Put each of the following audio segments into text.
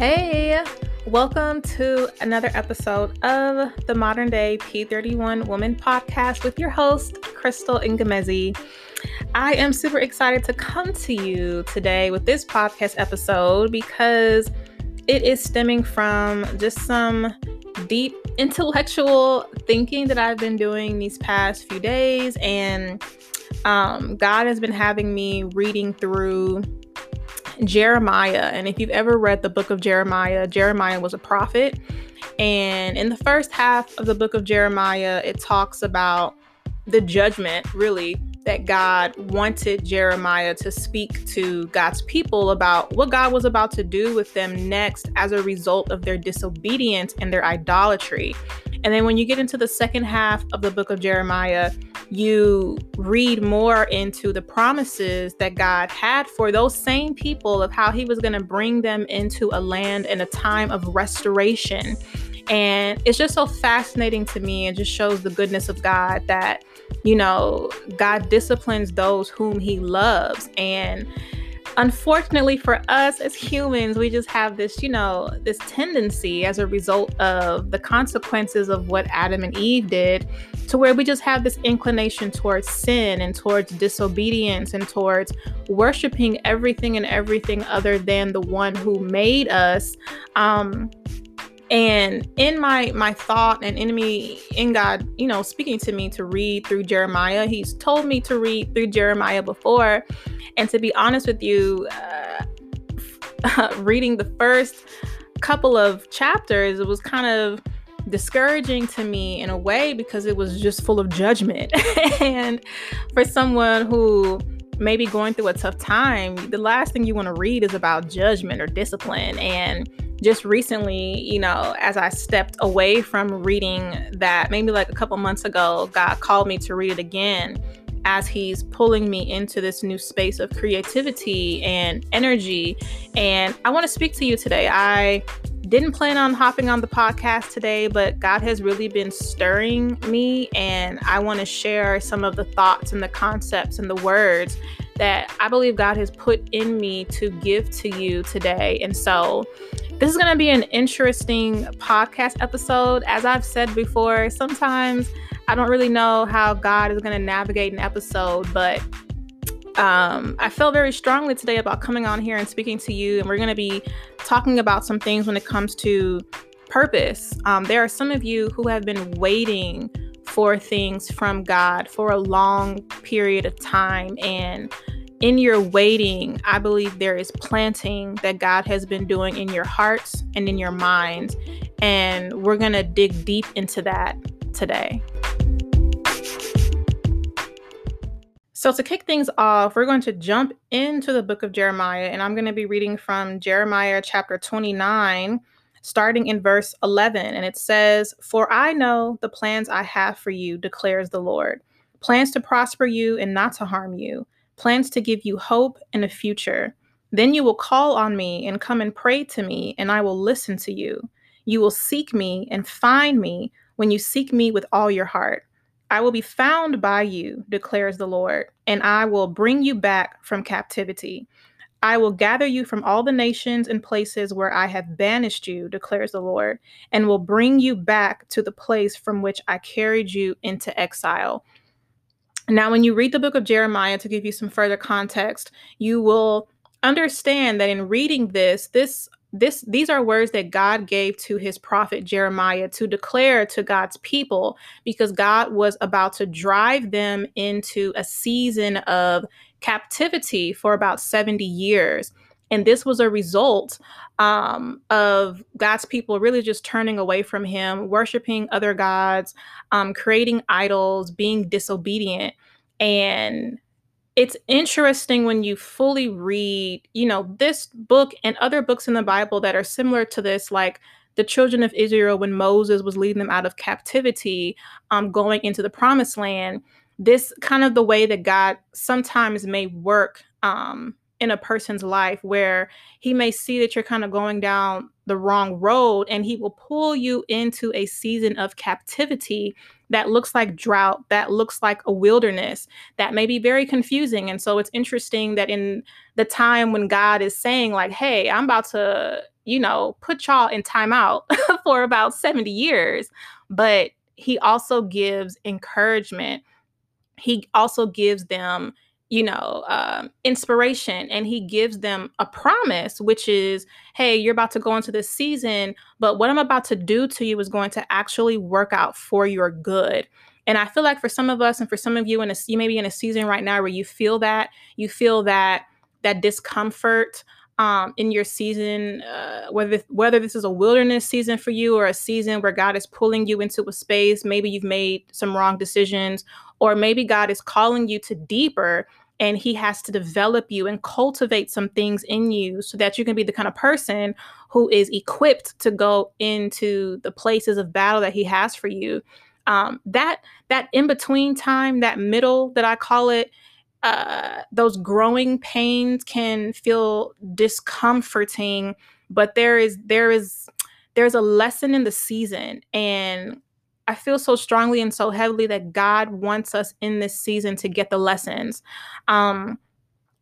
Hey, welcome to another episode of the Modern Day P31 Woman podcast with your host, Crystal Ngumezi. I am super excited to come to you today with this podcast episode because it is stemming from just some deep intellectual thinking that I've been doing these past few days. And um, God has been having me reading through Jeremiah. And if you've ever read the book of Jeremiah, Jeremiah was a prophet. And in the first half of the book of Jeremiah, it talks about the judgment, really, that God wanted Jeremiah to speak to God's people about what God was about to do with them next as a result of their disobedience and their idolatry. And then when you get into the second half of the book of Jeremiah, you read more into the promises that God had for those same people of how he was going to bring them into a land and a time of restoration. And it's just so fascinating to me. It just shows the goodness of God that, you know, God disciplines those whom he loves. And unfortunately for us as humans, we just have this, you know, this tendency as a result of the consequences of what Adam and Eve did to where we just have this inclination towards sin and towards disobedience and towards worshiping everything and everything other than the one who made us. Um, and in my my thought and me in god you know speaking to me to read through jeremiah he's told me to read through jeremiah before. And to be honest with you uh, reading the first couple of chapters it was kind of discouraging to me in a way because it was just full of judgment. And for someone who may be going through a tough time the last thing you want to read is about judgment or discipline and just recently, you know, as I stepped away from reading that, maybe like a couple months ago, God called me to read it again as He's pulling me into this new space of creativity and energy. And I want to speak to you today. I didn't plan on hopping on the podcast today, but God has really been stirring me, and I want to share some of the thoughts and the concepts and the words that I believe God has put in me to give to you today. And so, this is going to be an interesting podcast episode. As I've said before, sometimes I don't really know how God is going to navigate an episode, but um, I felt very strongly today about coming on here and speaking to you. And we're going to be talking about some things when it comes to purpose. Um, there are some of you who have been waiting for things from God for a long period of time. And in your waiting, I believe there is planting that God has been doing in your hearts and in your minds. And we're going to dig deep into that today. So, to kick things off, we're going to jump into the book of Jeremiah, and I'm going to be reading from Jeremiah chapter 29, starting in verse 11. And it says, For I know the plans I have for you, declares the Lord plans to prosper you and not to harm you plans to give you hope and a future. Then you will call on me and come and pray to me, and I will listen to you. You will seek me and find me when you seek me with all your heart. I will be found by you, declares the Lord, and I will bring you back from captivity. I will gather you from all the nations and places where I have banished you, declares the Lord, and will bring you back to the place from which I carried you into exile. Now, when you read the book of Jeremiah, to give you some further context, you will understand that in reading this, this this these are words that God gave to his prophet Jeremiah to declare to God's people because God was about to drive them into a season of captivity for about 70 years. And this was a result um, of God's people really just turning away from Him, worshiping other gods, um, creating idols, being disobedient. And it's interesting when you fully read, you know, this book and other books in the Bible that are similar to this, like the children of Israel when Moses was leading them out of captivity, um, going into the promised land. This kind of the way that God sometimes may work um, in a person's life where he may see that you're kind of going down the wrong road and he will pull you into a season of captivity that looks like drought, that looks like a wilderness, that may be very confusing. And so it's interesting that in the time when God is saying, like, hey, I'm about to you know, put y'all in timeout for about 70 years. But he also gives encouragement. He also gives them you know, um, inspiration and he gives them a promise, which is, hey, you're about to go into this season, but what I'm about to do to you is going to actually work out for your good. And I feel like for some of us and for some of you in a you may be in a season right now where you feel that, you feel that that discomfort um, in your season, uh, whether whether this is a wilderness season for you or a season where God is pulling you into a space, maybe you've made some wrong decisions, or maybe God is calling you to deeper and he has to develop you and cultivate some things in you so that you can be the kind of person who is equipped to go into the places of battle that he has for you. Um, that that in between time that middle that i call it uh, those growing pains can feel discomforting but there is there is there's a lesson in the season and I feel so strongly and so heavily that God wants us in this season to get the lessons. Um,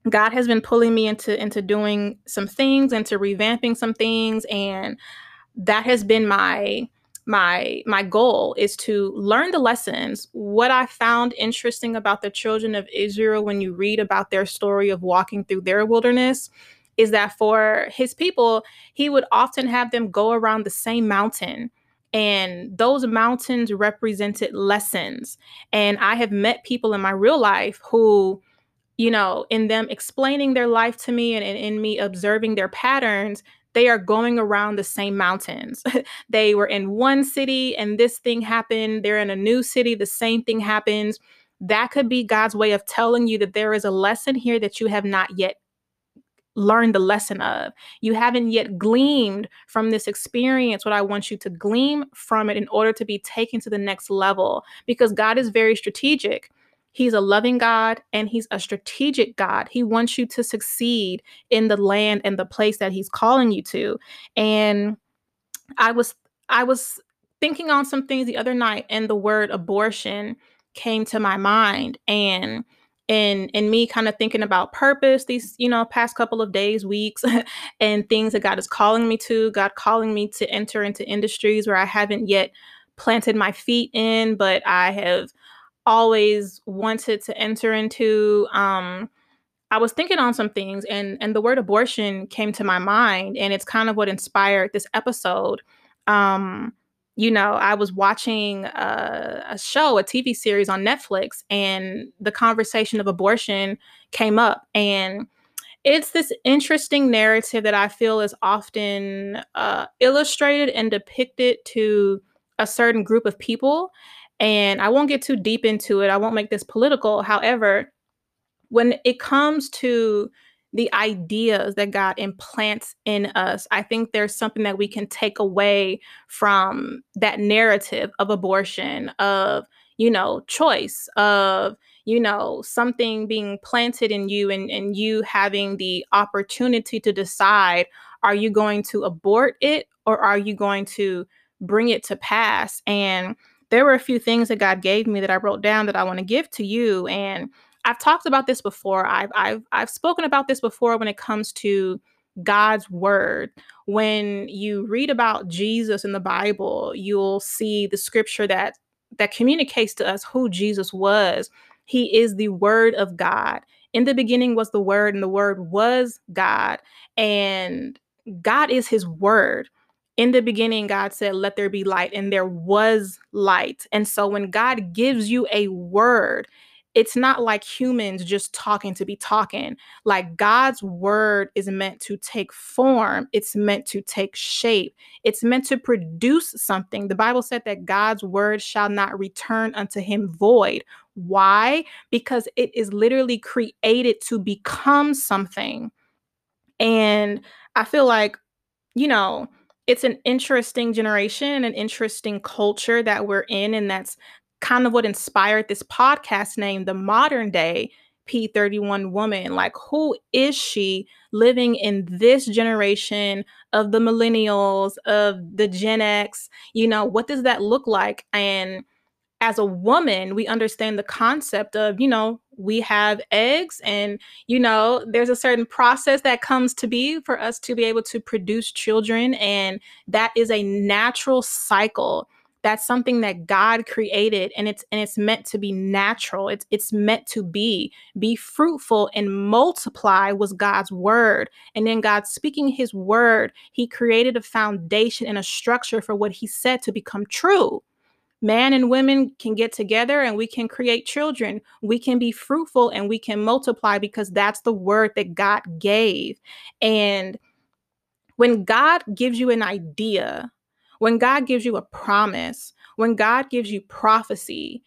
God has been pulling me into into doing some things, into revamping some things, and that has been my my my goal is to learn the lessons what i found interesting about the children of israel when you read about their story of walking through their wilderness is that for his people he would often have them go around the same mountain and those mountains represented lessons. And I have met people in my real life who, you know, in them explaining their life to me and, and in me observing their patterns, they are going around the same mountains. they were in one city and this thing happened. They're in a new city, the same thing happens. That could be God's way of telling you that there is a lesson here that you have not yet learned the lesson of. You haven't yet gleamed from this experience what I want you to glean from it in order to be taken to the next level because God is very strategic. He's a loving God and he's a strategic God. He wants you to succeed in the land and the place that he's calling you to. And I was I was thinking on some things the other night and the word abortion came to my mind and and and me kind of thinking about purpose these you know past couple of days weeks and things that god is calling me to god calling me to enter into industries where i haven't yet planted my feet in but i have always wanted to enter into um i was thinking on some things and and the word abortion came to my mind and it's kind of what inspired this episode. Um you know, I was watching a, a, show, a TV series on Netflix, and the conversation of abortion came up. And it's this interesting narrative that I feel is often uh, illustrated and depicted to a certain group of people. And I won't get too deep into it, I won't make this political. However, when it comes to the ideas that God implants in us. I think there's something that we can take away from that narrative of abortion, of, you know, choice, of, you know, something being planted in you and, and you having the opportunity to decide are you going to abort it or are you going to bring it to pass? And there were a few things that God gave me that I wrote down that I want to give to you. And I've talked about this before. I've I've I've spoken about this before when it comes to God's word. When you read about Jesus in the Bible, you'll see the scripture that that communicates to us who Jesus was. He is the word of God. In the beginning was the word and the word was God and God is his word. In the beginning God said let there be light and there was light. And so when God gives you a word, it's not like humans just talking to be talking. Like God's word is meant to take form, it's meant to take shape, it's meant to produce something. The Bible said that God's word shall not return unto him void. Why? Because it is literally created to become something. And I feel like, you know, it's an interesting generation, an interesting culture that we're in, and that's kind of what inspired this podcast name, The Modern Day P31 Woman. Like, who is she living in this generation of the millennials, of the Gen X? You know, what does that look like? And as a woman, we understand the concept of, you know, we have eggs and, you know, there's a certain process that comes to be for us to be able to produce children. And that is a natural cycle. That's something that God created and it's and it's meant to be natural. It's it's meant to be. Be fruitful and multiply was God's word. And then God speaking his word, he created a foundation and a structure for what he said to become true man and women can get together and we can create children. We can be fruitful and we can multiply because that's the word that God gave. And when God gives you an idea, when God gives you a promise, when God gives you prophecy,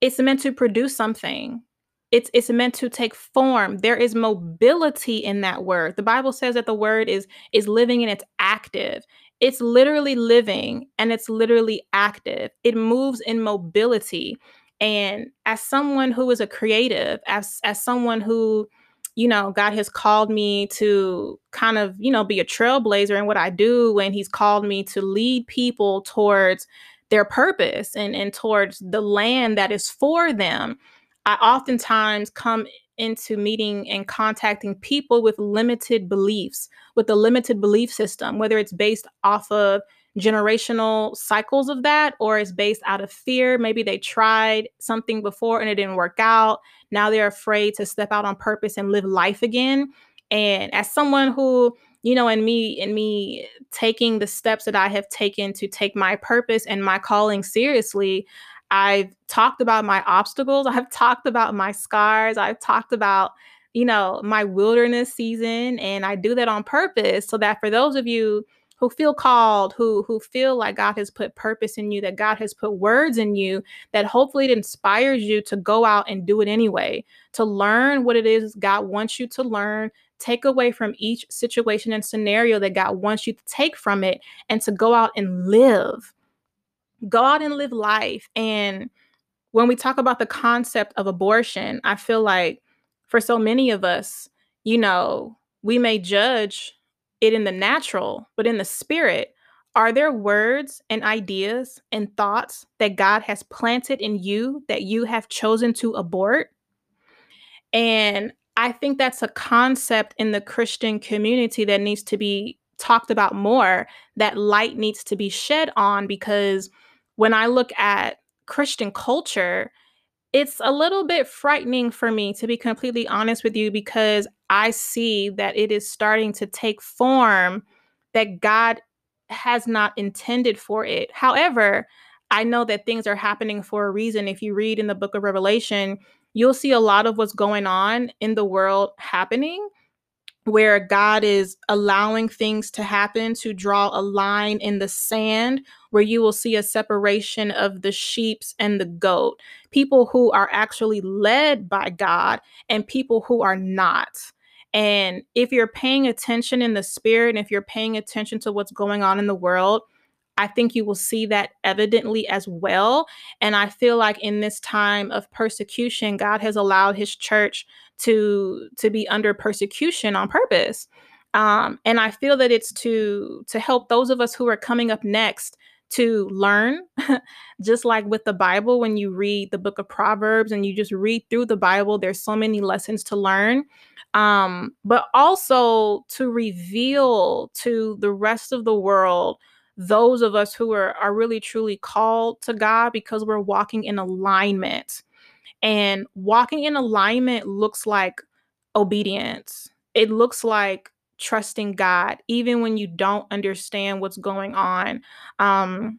it's meant to produce something. It's it's meant to take form. There is mobility in that word. The Bible says that the word is is living and it's active. It's literally living and it's literally active. It moves in mobility. And as someone who is a creative, as as someone who, you know, God has called me to kind of, you know, be a trailblazer in what I do And he's called me to lead people towards their purpose and, and towards the land that is for them. I oftentimes come into meeting and contacting people with limited beliefs, with a limited belief system, whether it's based off of generational cycles of that or it's based out of fear. Maybe they tried something before and it didn't work out. Now they're afraid to step out on purpose and live life again. And as someone who, you know, and me and me taking the steps that I have taken to take my purpose and my calling seriously, I've talked about my obstacles. I've talked about my scars. I've talked about, you know, my wilderness season. And I do that on purpose so that for those of you who feel called, who who feel like God has put purpose in you, that God has put words in you, that hopefully it inspires you to go out and do it anyway, to learn what it is God wants you to learn, take away from each situation and scenario that God wants you to take from it, and to go out and live go out and live life. And when we talk about the concept of abortion, I feel like for so many of us, you know, we may judge it in the natural, but in the spirit, are there words and ideas and thoughts that God has planted in you that you have chosen to abort? And I think that's a concept in the Christian community that needs to be talked about more, that light needs to be shed on because when I look at Christian culture, it's a little bit frightening for me, to be completely honest with you, because I see that it is starting to take form that God has not intended for it. However, I know that things are happening for a reason. If you read in the book of Revelation, you'll see a lot of what's going on in the world happening where God is allowing things to happen to draw a line in the sand where you will see a separation of the sheeps and the goat, people who are actually led by God and people who are not. And if you're paying attention in the spirit and if you're paying attention to what's going on in the world, I think you will see that evidently as well. And I feel like in this time of persecution, God has allowed his church to to be under persecution on purpose. Um, and I feel that it's to to help those of us who are coming up next to learn, just like with the Bible, when you read the book of Proverbs and you just read through the Bible, there's so many lessons to learn. Um, but also to reveal to the rest of the world those of us who are, are really truly called to God because we're walking in alignment and walking in alignment looks like obedience. It looks like trusting God, even when you don't understand what's going on. Um,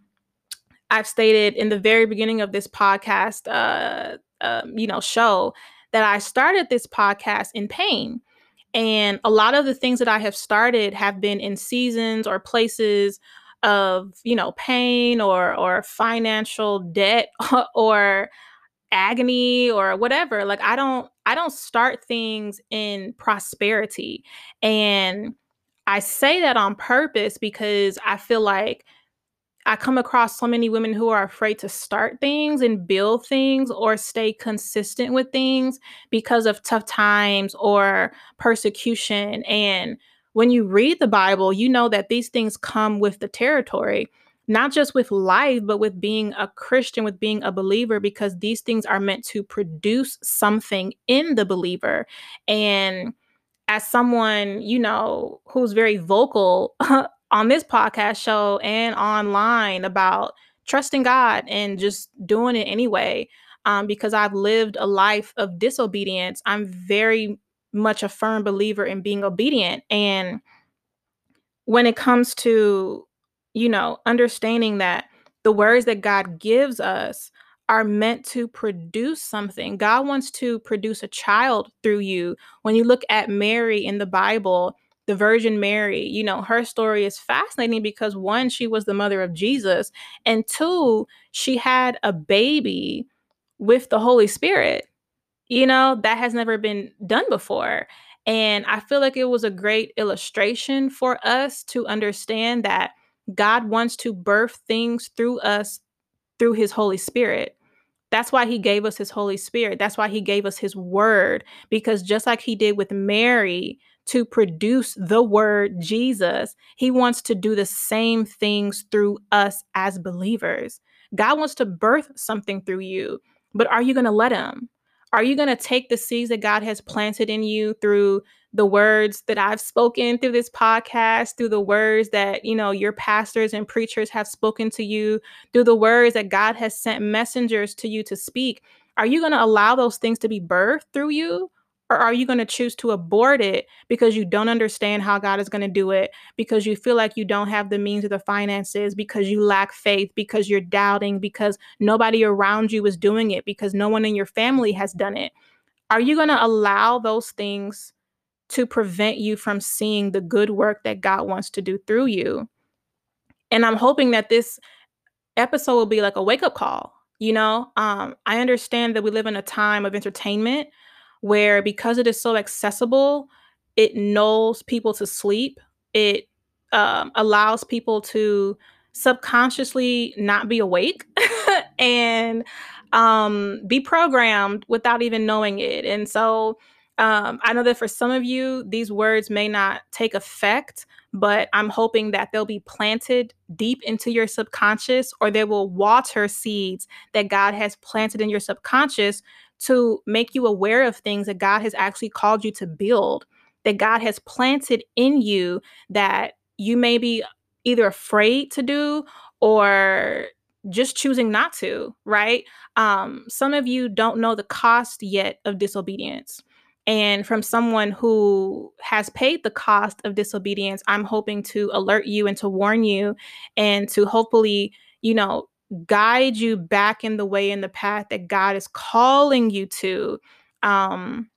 I've stated in the very beginning of this podcast, uh, uh, you know, show that I started this podcast in pain. And a lot of the things that I have started have been in seasons or places of, you know, pain or or financial debt or agony or whatever like i don't i don't start things in prosperity. And i say that on purpose because i feel like i come across so many women who are afraid to start things and build things or stay consistent with things because of tough times or persecution. And when you read the bible you know that these things come with the territory not just with life, but with being a Christian, with being a believer, because these things are meant to produce something in the believer. And as someone, you know, who's very vocal on this podcast show and online about trusting God and just doing it anyway, um, because I've lived a life of disobedience, I'm very much a firm believer in being obedient. And when it comes to you know, understanding that the words that God gives us are meant to produce something. God wants to produce a child through you. When you look at Mary in the Bible, the Virgin Mary, you know, her story is fascinating because one, she was the mother of Jesus, and two, she had a baby with the Holy Spirit. You know, that has never been done before. And I feel like it was a great illustration for us to understand that God wants to birth things through us through his Holy Spirit. That's why he gave us his Holy Spirit. That's why he gave us his word, because just like he did with Mary to produce the word Jesus, he wants to do the same things through us as believers. God wants to birth something through you, but are you going to let him? Are you going to take the seeds that God has planted in you through the words that I've spoken through this podcast, through the words that, you know, your pastors and preachers have spoken to you, through the words that God has sent messengers to you to speak? Are you going to allow those things to be birthed through you? Or are you going to choose to abort it because you don't understand how God is going to do it, because you feel like you don't have the means or the finances, because you lack faith, because you're doubting, because nobody around you is doing it, because no one in your family has done it? Are you going to allow those things to prevent you from seeing the good work that God wants to do through you? And I'm hoping that this episode will be like a wake up call. You know, um, I understand that we live in a time of entertainment where because it is so accessible, it nulls people to sleep. It um, allows people to subconsciously not be awake and um, be programmed without even knowing it. And so um, I know that for some of you, these words may not take effect, but I'm hoping that they'll be planted deep into your subconscious or they will water seeds that God has planted in your subconscious to make you aware of things that God has actually called you to build, that God has planted in you that you may be either afraid to do or just choosing not to, right? Um, some of you don't know the cost yet of disobedience. And from someone who has paid the cost of disobedience, I'm hoping to alert you and to warn you and to hopefully, you know, guide you back in the way in the path that God is calling you to. Um,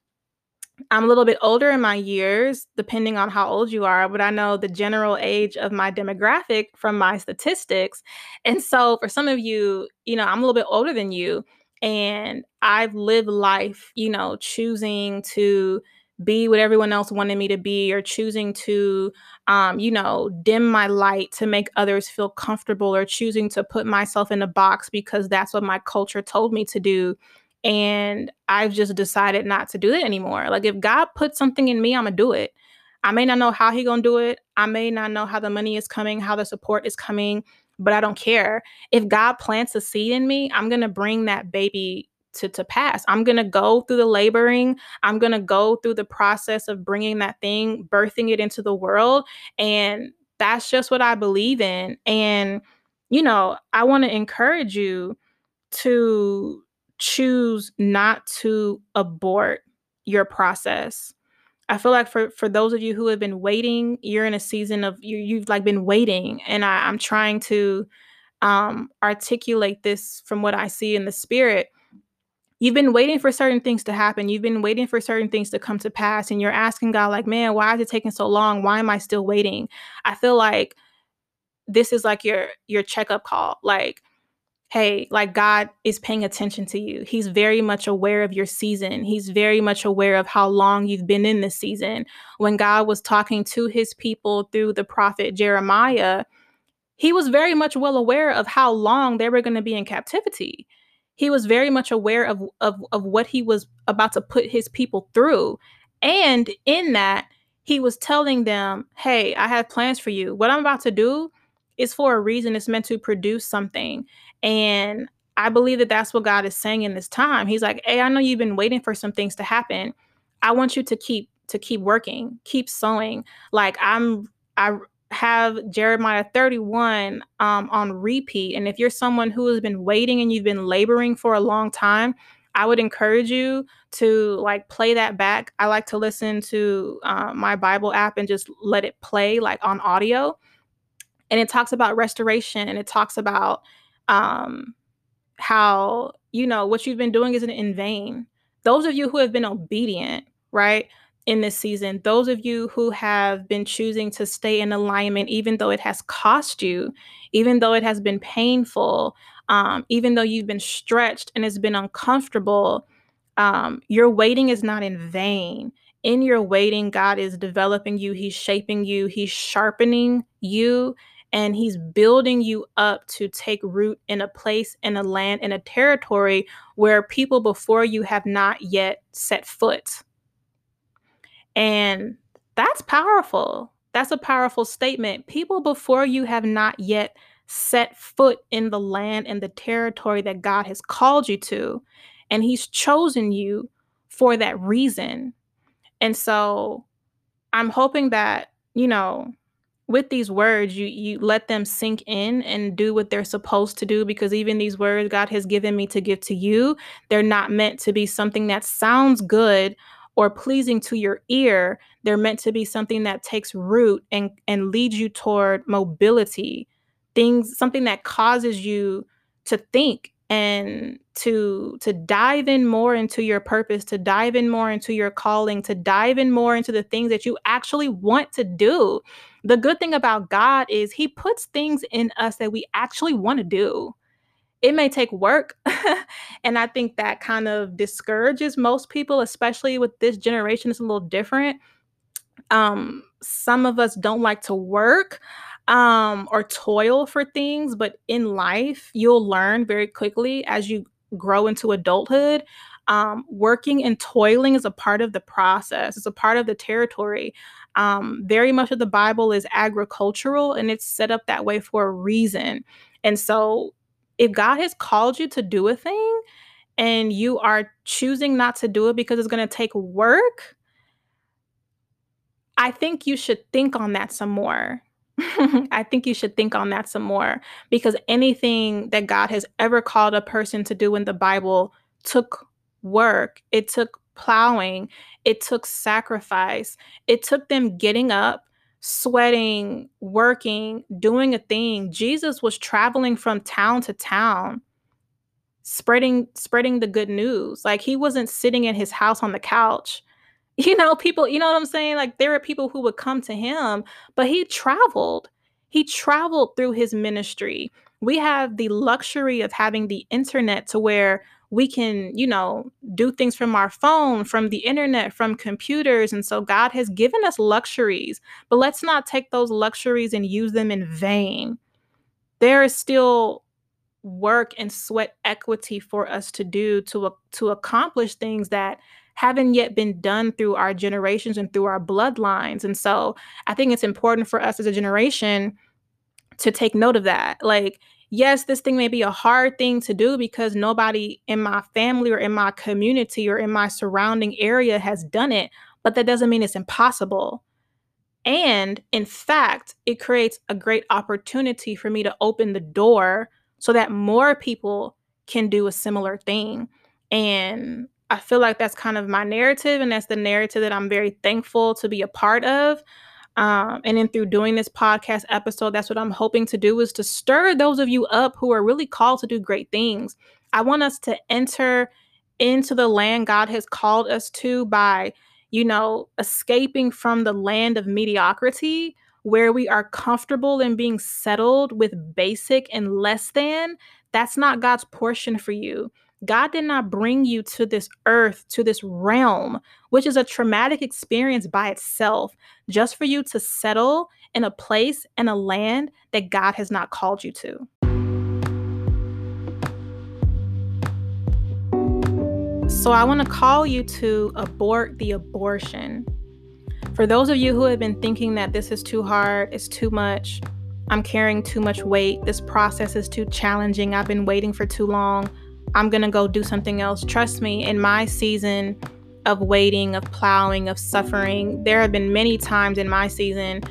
I'm a little bit older in my years, depending on how old you are, but I know the general age of my demographic from my statistics. And so for some of you, you know, I'm a little bit older than you, and I've lived life, you know, choosing to be what everyone else wanted me to be or choosing to um, you know dim my light to make others feel comfortable or choosing to put myself in a box because that's what my culture told me to do and i've just decided not to do that anymore. Like if god put something in me i'm gonna do it. I may not know how he gonna do it. I may not know how the money is coming how the support is coming but i don't care if god plants a seed in me i'm gonna bring that baby to, to pass. I'm going to go through the laboring. I'm going to go through the process of bringing that thing, birthing it into the world. And that's just what I believe in. And, you know, I want to encourage you to choose not to abort your process. I feel like for for those of you who have been waiting, you're in a season of you you've like been waiting, and I, I'm trying to um, articulate this from what I see in the spirit you've been waiting for certain things to happen. You've been waiting for certain things to come to pass. And you're asking God, like, man, why is it taking so long? Why am I still waiting? I feel like this is like your your checkup call. Like, hey, like God is paying attention to you. He's very much aware of your season. He's very much aware of how long you've been in this season. When God was talking to his people through the prophet Jeremiah, he was very much well aware of how long they were going to be in captivity he was very much aware of, of, of what he was about to put his people through. And in that, he was telling them, Hey, I have plans for you. What I'm about to do, is for a reason. It's meant to produce something. And I believe that that's what God is saying in this time. He's like, "Hey, I know you've been waiting for some things to happen. I want you to keep to keep working, keep sowing. Like I'm I have Jeremiah 31 um, on repeat. And if you're someone who has been waiting and you've been laboring for a long time, I would encourage you to like play that back. I like to listen to uh, my Bible app and just let it play like on audio. And it talks about restoration and it talks about um, how, you know, what you've been doing isn't in vain. Those of you who have been obedient, right? in this season, those of you who have been choosing to stay in alignment, even though it has cost you, even though it has been painful, um, even though you've been stretched and it's been uncomfortable, um, your waiting is not in vain. In your waiting, God is developing you, He's shaping you, He's sharpening you, and He's building you up to take root in a place, in a land, in a territory where people before you have not yet set foot. And that's powerful. That's a powerful statement. People before you have not yet set foot in the land and the territory that God has called you to. And He's chosen you for that reason. And so I'm hoping that, you know, with these words you you let them sink in and do what they're supposed to do because even these words God has given me to give to you they're not meant to be something that sounds good or pleasing to your ear, they're meant to be something that takes root and and leads you toward mobility, things something that causes you to think and to to dive in more into your purpose, to dive in more into your calling, to dive in more into the things that you actually want to do. The good thing about God is he puts things in us that we actually want to do it may take work. and I think that kind of discourages most people, especially with this generation. It's a little different. Um, some of us don't like to work um, or toil for things, but in life, you'll learn very quickly as you grow into adulthood. Um, working and toiling is a part of the process, it's a part of the territory. Um, very much of the Bible is agricultural and it's set up that way for a reason. And so if God has called you to do a thing and you are choosing not to do it because it's going to take work, I think you should think on that some more. I think you should think on that some more because anything that God has ever called a person to do in the Bible took work, it took plowing, it took sacrifice, it took them getting up, sweating, working, doing a thing. Jesus was traveling from town to town spreading spreading the good news. Like he wasn't sitting in his house on the couch. You know, people, you know what I'm saying? Like there are people who would come to him, but he traveled. He traveled through his ministry. We have the luxury of having the internet to where we can, you know, do things from our phone, from the internet, from computers. And so God has given us luxuries, but let's not take those luxuries and use them in vain. There is still work and sweat equity for us to do to to accomplish things that haven't yet been done through our generations and through our bloodlines. And so I think it's important for us as a generation to take note of that. Like yes, this thing may be a hard thing to do because nobody in my family or in my community or in my surrounding area has done it, but that doesn't mean it's impossible. And in fact, it creates a great opportunity for me to open the door so that more people can do a similar thing. And I feel like that's kind of my narrative, and that's the narrative that I'm very thankful to be a part of. Um, and then through doing this podcast episode, that's what I'm hoping to do is to stir those of you up who are really called to do great things. I want us to enter into the land God has called us to by, you know, escaping from the land of mediocrity where we are comfortable in being settled with basic and less than. That's not God's portion for you. God did not bring you to this earth, to this realm, which is a traumatic experience by itself, just for you to settle in a place and a land that God has not called you to. So I want to call you to abort the abortion. For those of you who have been thinking that this is too hard, it's too much, I'm carrying too much weight. This process is too challenging. I've been waiting for too long. I'm going to go do something else. Trust me, in my season of waiting, of plowing, of suffering, there have been many times in my season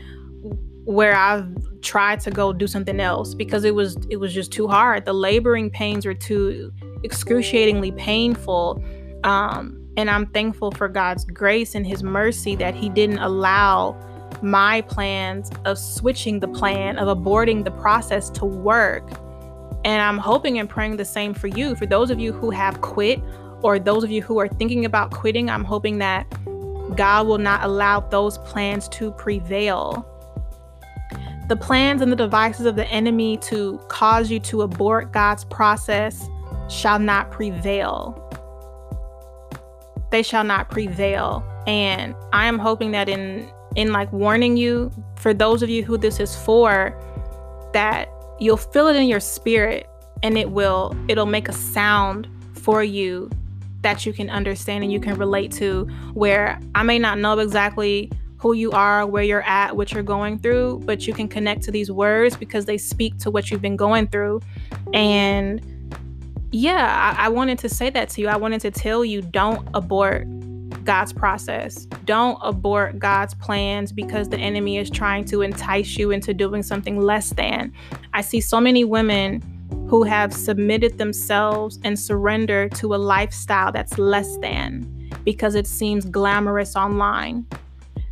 where I've tried to go do something else because it was it was just too hard. The laboring pains were too excruciatingly painful. Um, and I'm thankful for God's grace and his mercy that he didn't allow my plans of switching the plan, of aborting the process to work. And I'm hoping and praying the same for you. For those of you who have quit, or those of you who are thinking about quitting, I'm hoping that God will not allow those plans to prevail. The plans and the devices of the enemy to cause you to abort God's process shall not prevail. They shall not prevail. And I am hoping that in in like warning you for those of you who this is for that you'll feel it in your spirit and it will it'll make a sound for you that you can understand and you can relate to where I may not know exactly who you are, where you're at, what you're going through, but you can connect to these words because they speak to what you've been going through. And yeah, I, I wanted to say that to you. I wanted to tell you don't abort God's process. Don't abort God's plans because the enemy is trying to entice you into doing something less than. I see so many women who have submitted themselves and surrendered to a lifestyle that's less than because it seems glamorous online.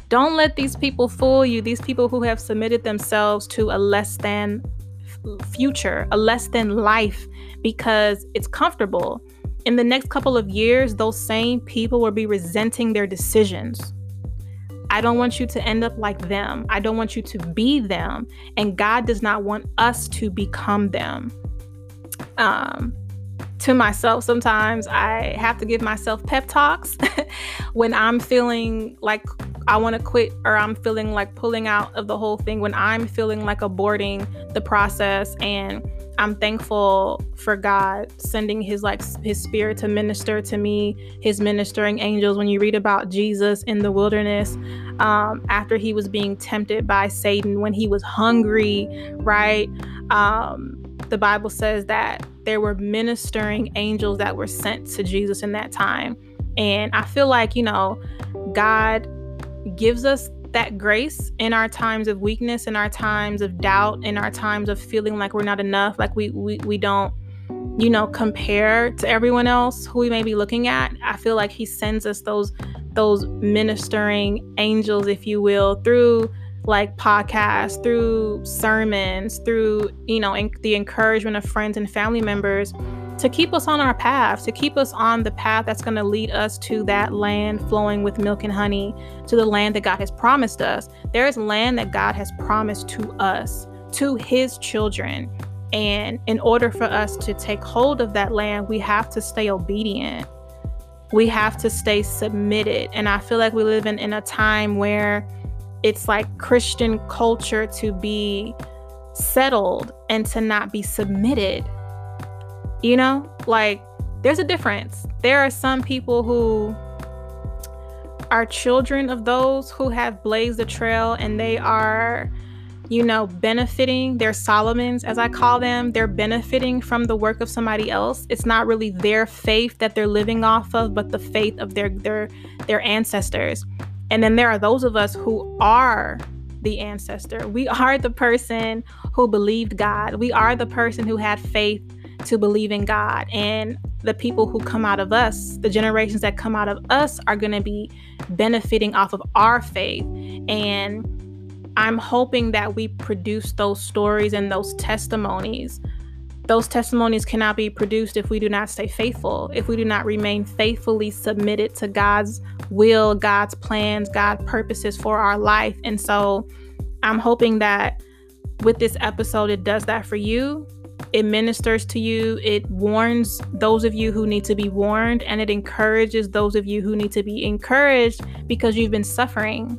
Don't let these people fool you. These people who have submitted themselves to a less than future, a less than life because it's comfortable in the next couple of years, those same people will be resenting their decisions. I don't want you to end up like them. I don't want you to be them. And God does not want us to become them. Um, to myself, sometimes I have to give myself pep talks when I'm feeling like I want to quit or I'm feeling like pulling out of the whole thing, when I'm feeling like aborting the process and I'm thankful for God sending his like his spirit to minister to me, his ministering angels. When you read about Jesus in the wilderness, um, after he was being tempted by Satan, when he was hungry, right? Um, the Bible says that there were ministering angels that were sent to Jesus in that time. And I feel like, you know, God gives us that grace in our times of weakness, in our times of doubt, in our times of feeling like we're not enough, like we we, we don't, you know, compare to everyone else who we may be looking at. I feel like he sends us those those ministering angels, if you will, through like podcasts, through sermons, through, you know, the encouragement of friends and family members to keep us on our path, to keep us on the path that's going to lead us to that land flowing with milk and honey, to the land that God has promised us. There is land that God has promised to us, to his children. And in order for us to take hold of that land, we have to stay obedient. We have to stay submitted. And I feel like we live in, in a time where it's like Christian culture to be settled and to not be submitted you know, like there's a difference. There are some people who are children of those who have blazed the trail and they are, you know, benefiting. They're Solomons, as I call them. They're benefiting from the work of somebody else. It's not really their faith that they're living off of, but the faith of their their their ancestors. And then there are those of us who are the ancestor. We are the person who believed God. We are the person who had faith to believe in God. And the people who come out of us, the generations that come out of us, are going to be benefiting off of our faith. And I'm hoping that we produce those stories and those testimonies. Those testimonies cannot be produced if we do not stay faithful, if we do not remain faithfully submitted to God's will, God's plans, God's purposes for our life. And so I'm hoping that with this episode, it does that for you it ministers to you, it warns those of you who need to be warned, and it encourages those of you who need to be encouraged because you've been suffering.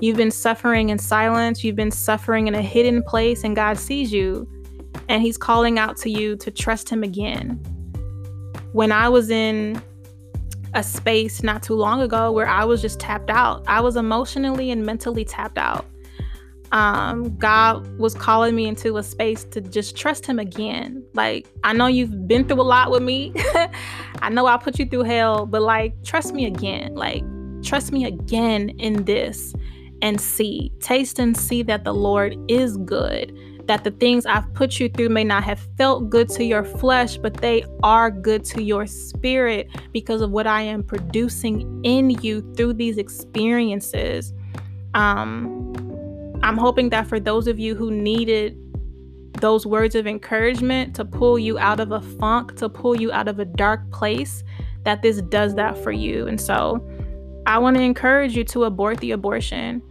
You've been suffering in silence, you've been suffering in a hidden place, and God sees you, and He's calling out to you to trust Him again. When I was in a space not too long ago where I was just tapped out, I was emotionally and mentally tapped out. Um, God was calling me into a space to just trust Him again. Like, I know you've been through a lot with me. I know I put you through hell, but like, trust me again. Like, trust me again in this and see, taste and see that the Lord is good. That the things I've put you through may not have felt good to your flesh, but they are good to your spirit because of what I am producing in you through these experiences. Um, I'm hoping that for those of you who needed those words of encouragement to pull you out of a funk, to pull you out of a dark place, that this does that for you. And so I want to encourage you to abort the abortion.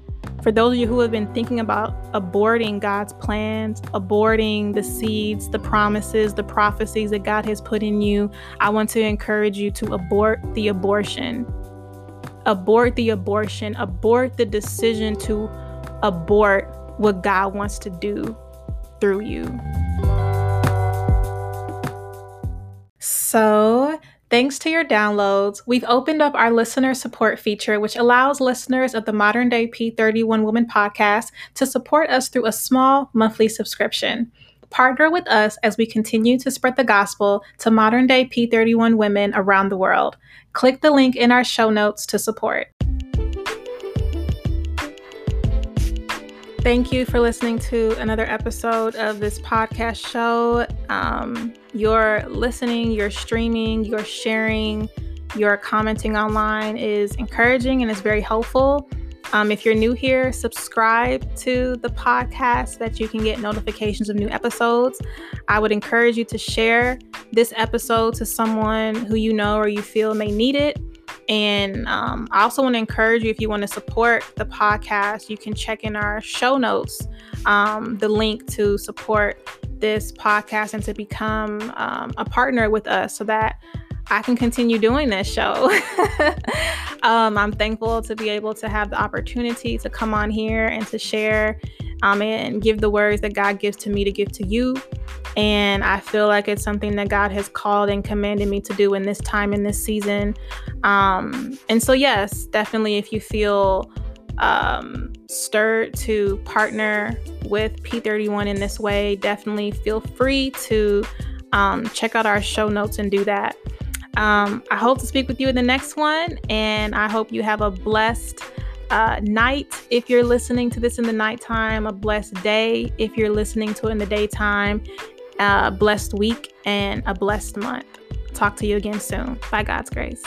For those of you who have been thinking about aborting God's plans, aborting the seeds, the promises, the prophecies that God has put in you, I want to encourage you to abort the abortion. Abort the abortion, abort the decision to abort what God wants to do through you. So, thanks to your downloads, we've opened up our listener support feature, which allows listeners of the Modern Day P31 Woman podcast to support us through a small monthly subscription. Partner with us as we continue to spread the gospel to modern day P31 women around the world. Click the link in our show notes to support. Thank you for listening to another episode of this podcast show. Um, your listening, your streaming, your sharing, your commenting online is encouraging and is very helpful. Um, if you're new here, subscribe to the podcast so that you can get notifications of new episodes. I would encourage you to share this episode to someone who you know or you feel may need it. And um, I also want to encourage you if you want to support the podcast, you can check in our show notes um, the link to support this podcast and to become um, a partner with us so that I can continue doing this show. um, I'm thankful to be able to have the opportunity to come on here and to share and give the words that God gives to me to give to you. And I feel like it's something that God has called and commanded me to do in this time, in this season. Um, and so, yes, definitely, if you feel um, stirred to partner with P31 in this way, definitely feel free to um, check out our show notes and do that. Um, I hope to speak with you in the next one, and I hope you have a blessed uh, night if you're listening to this in the nighttime, a blessed day if you're listening to it in the daytime, a blessed week, and a blessed month. Talk to you again soon. By God's grace.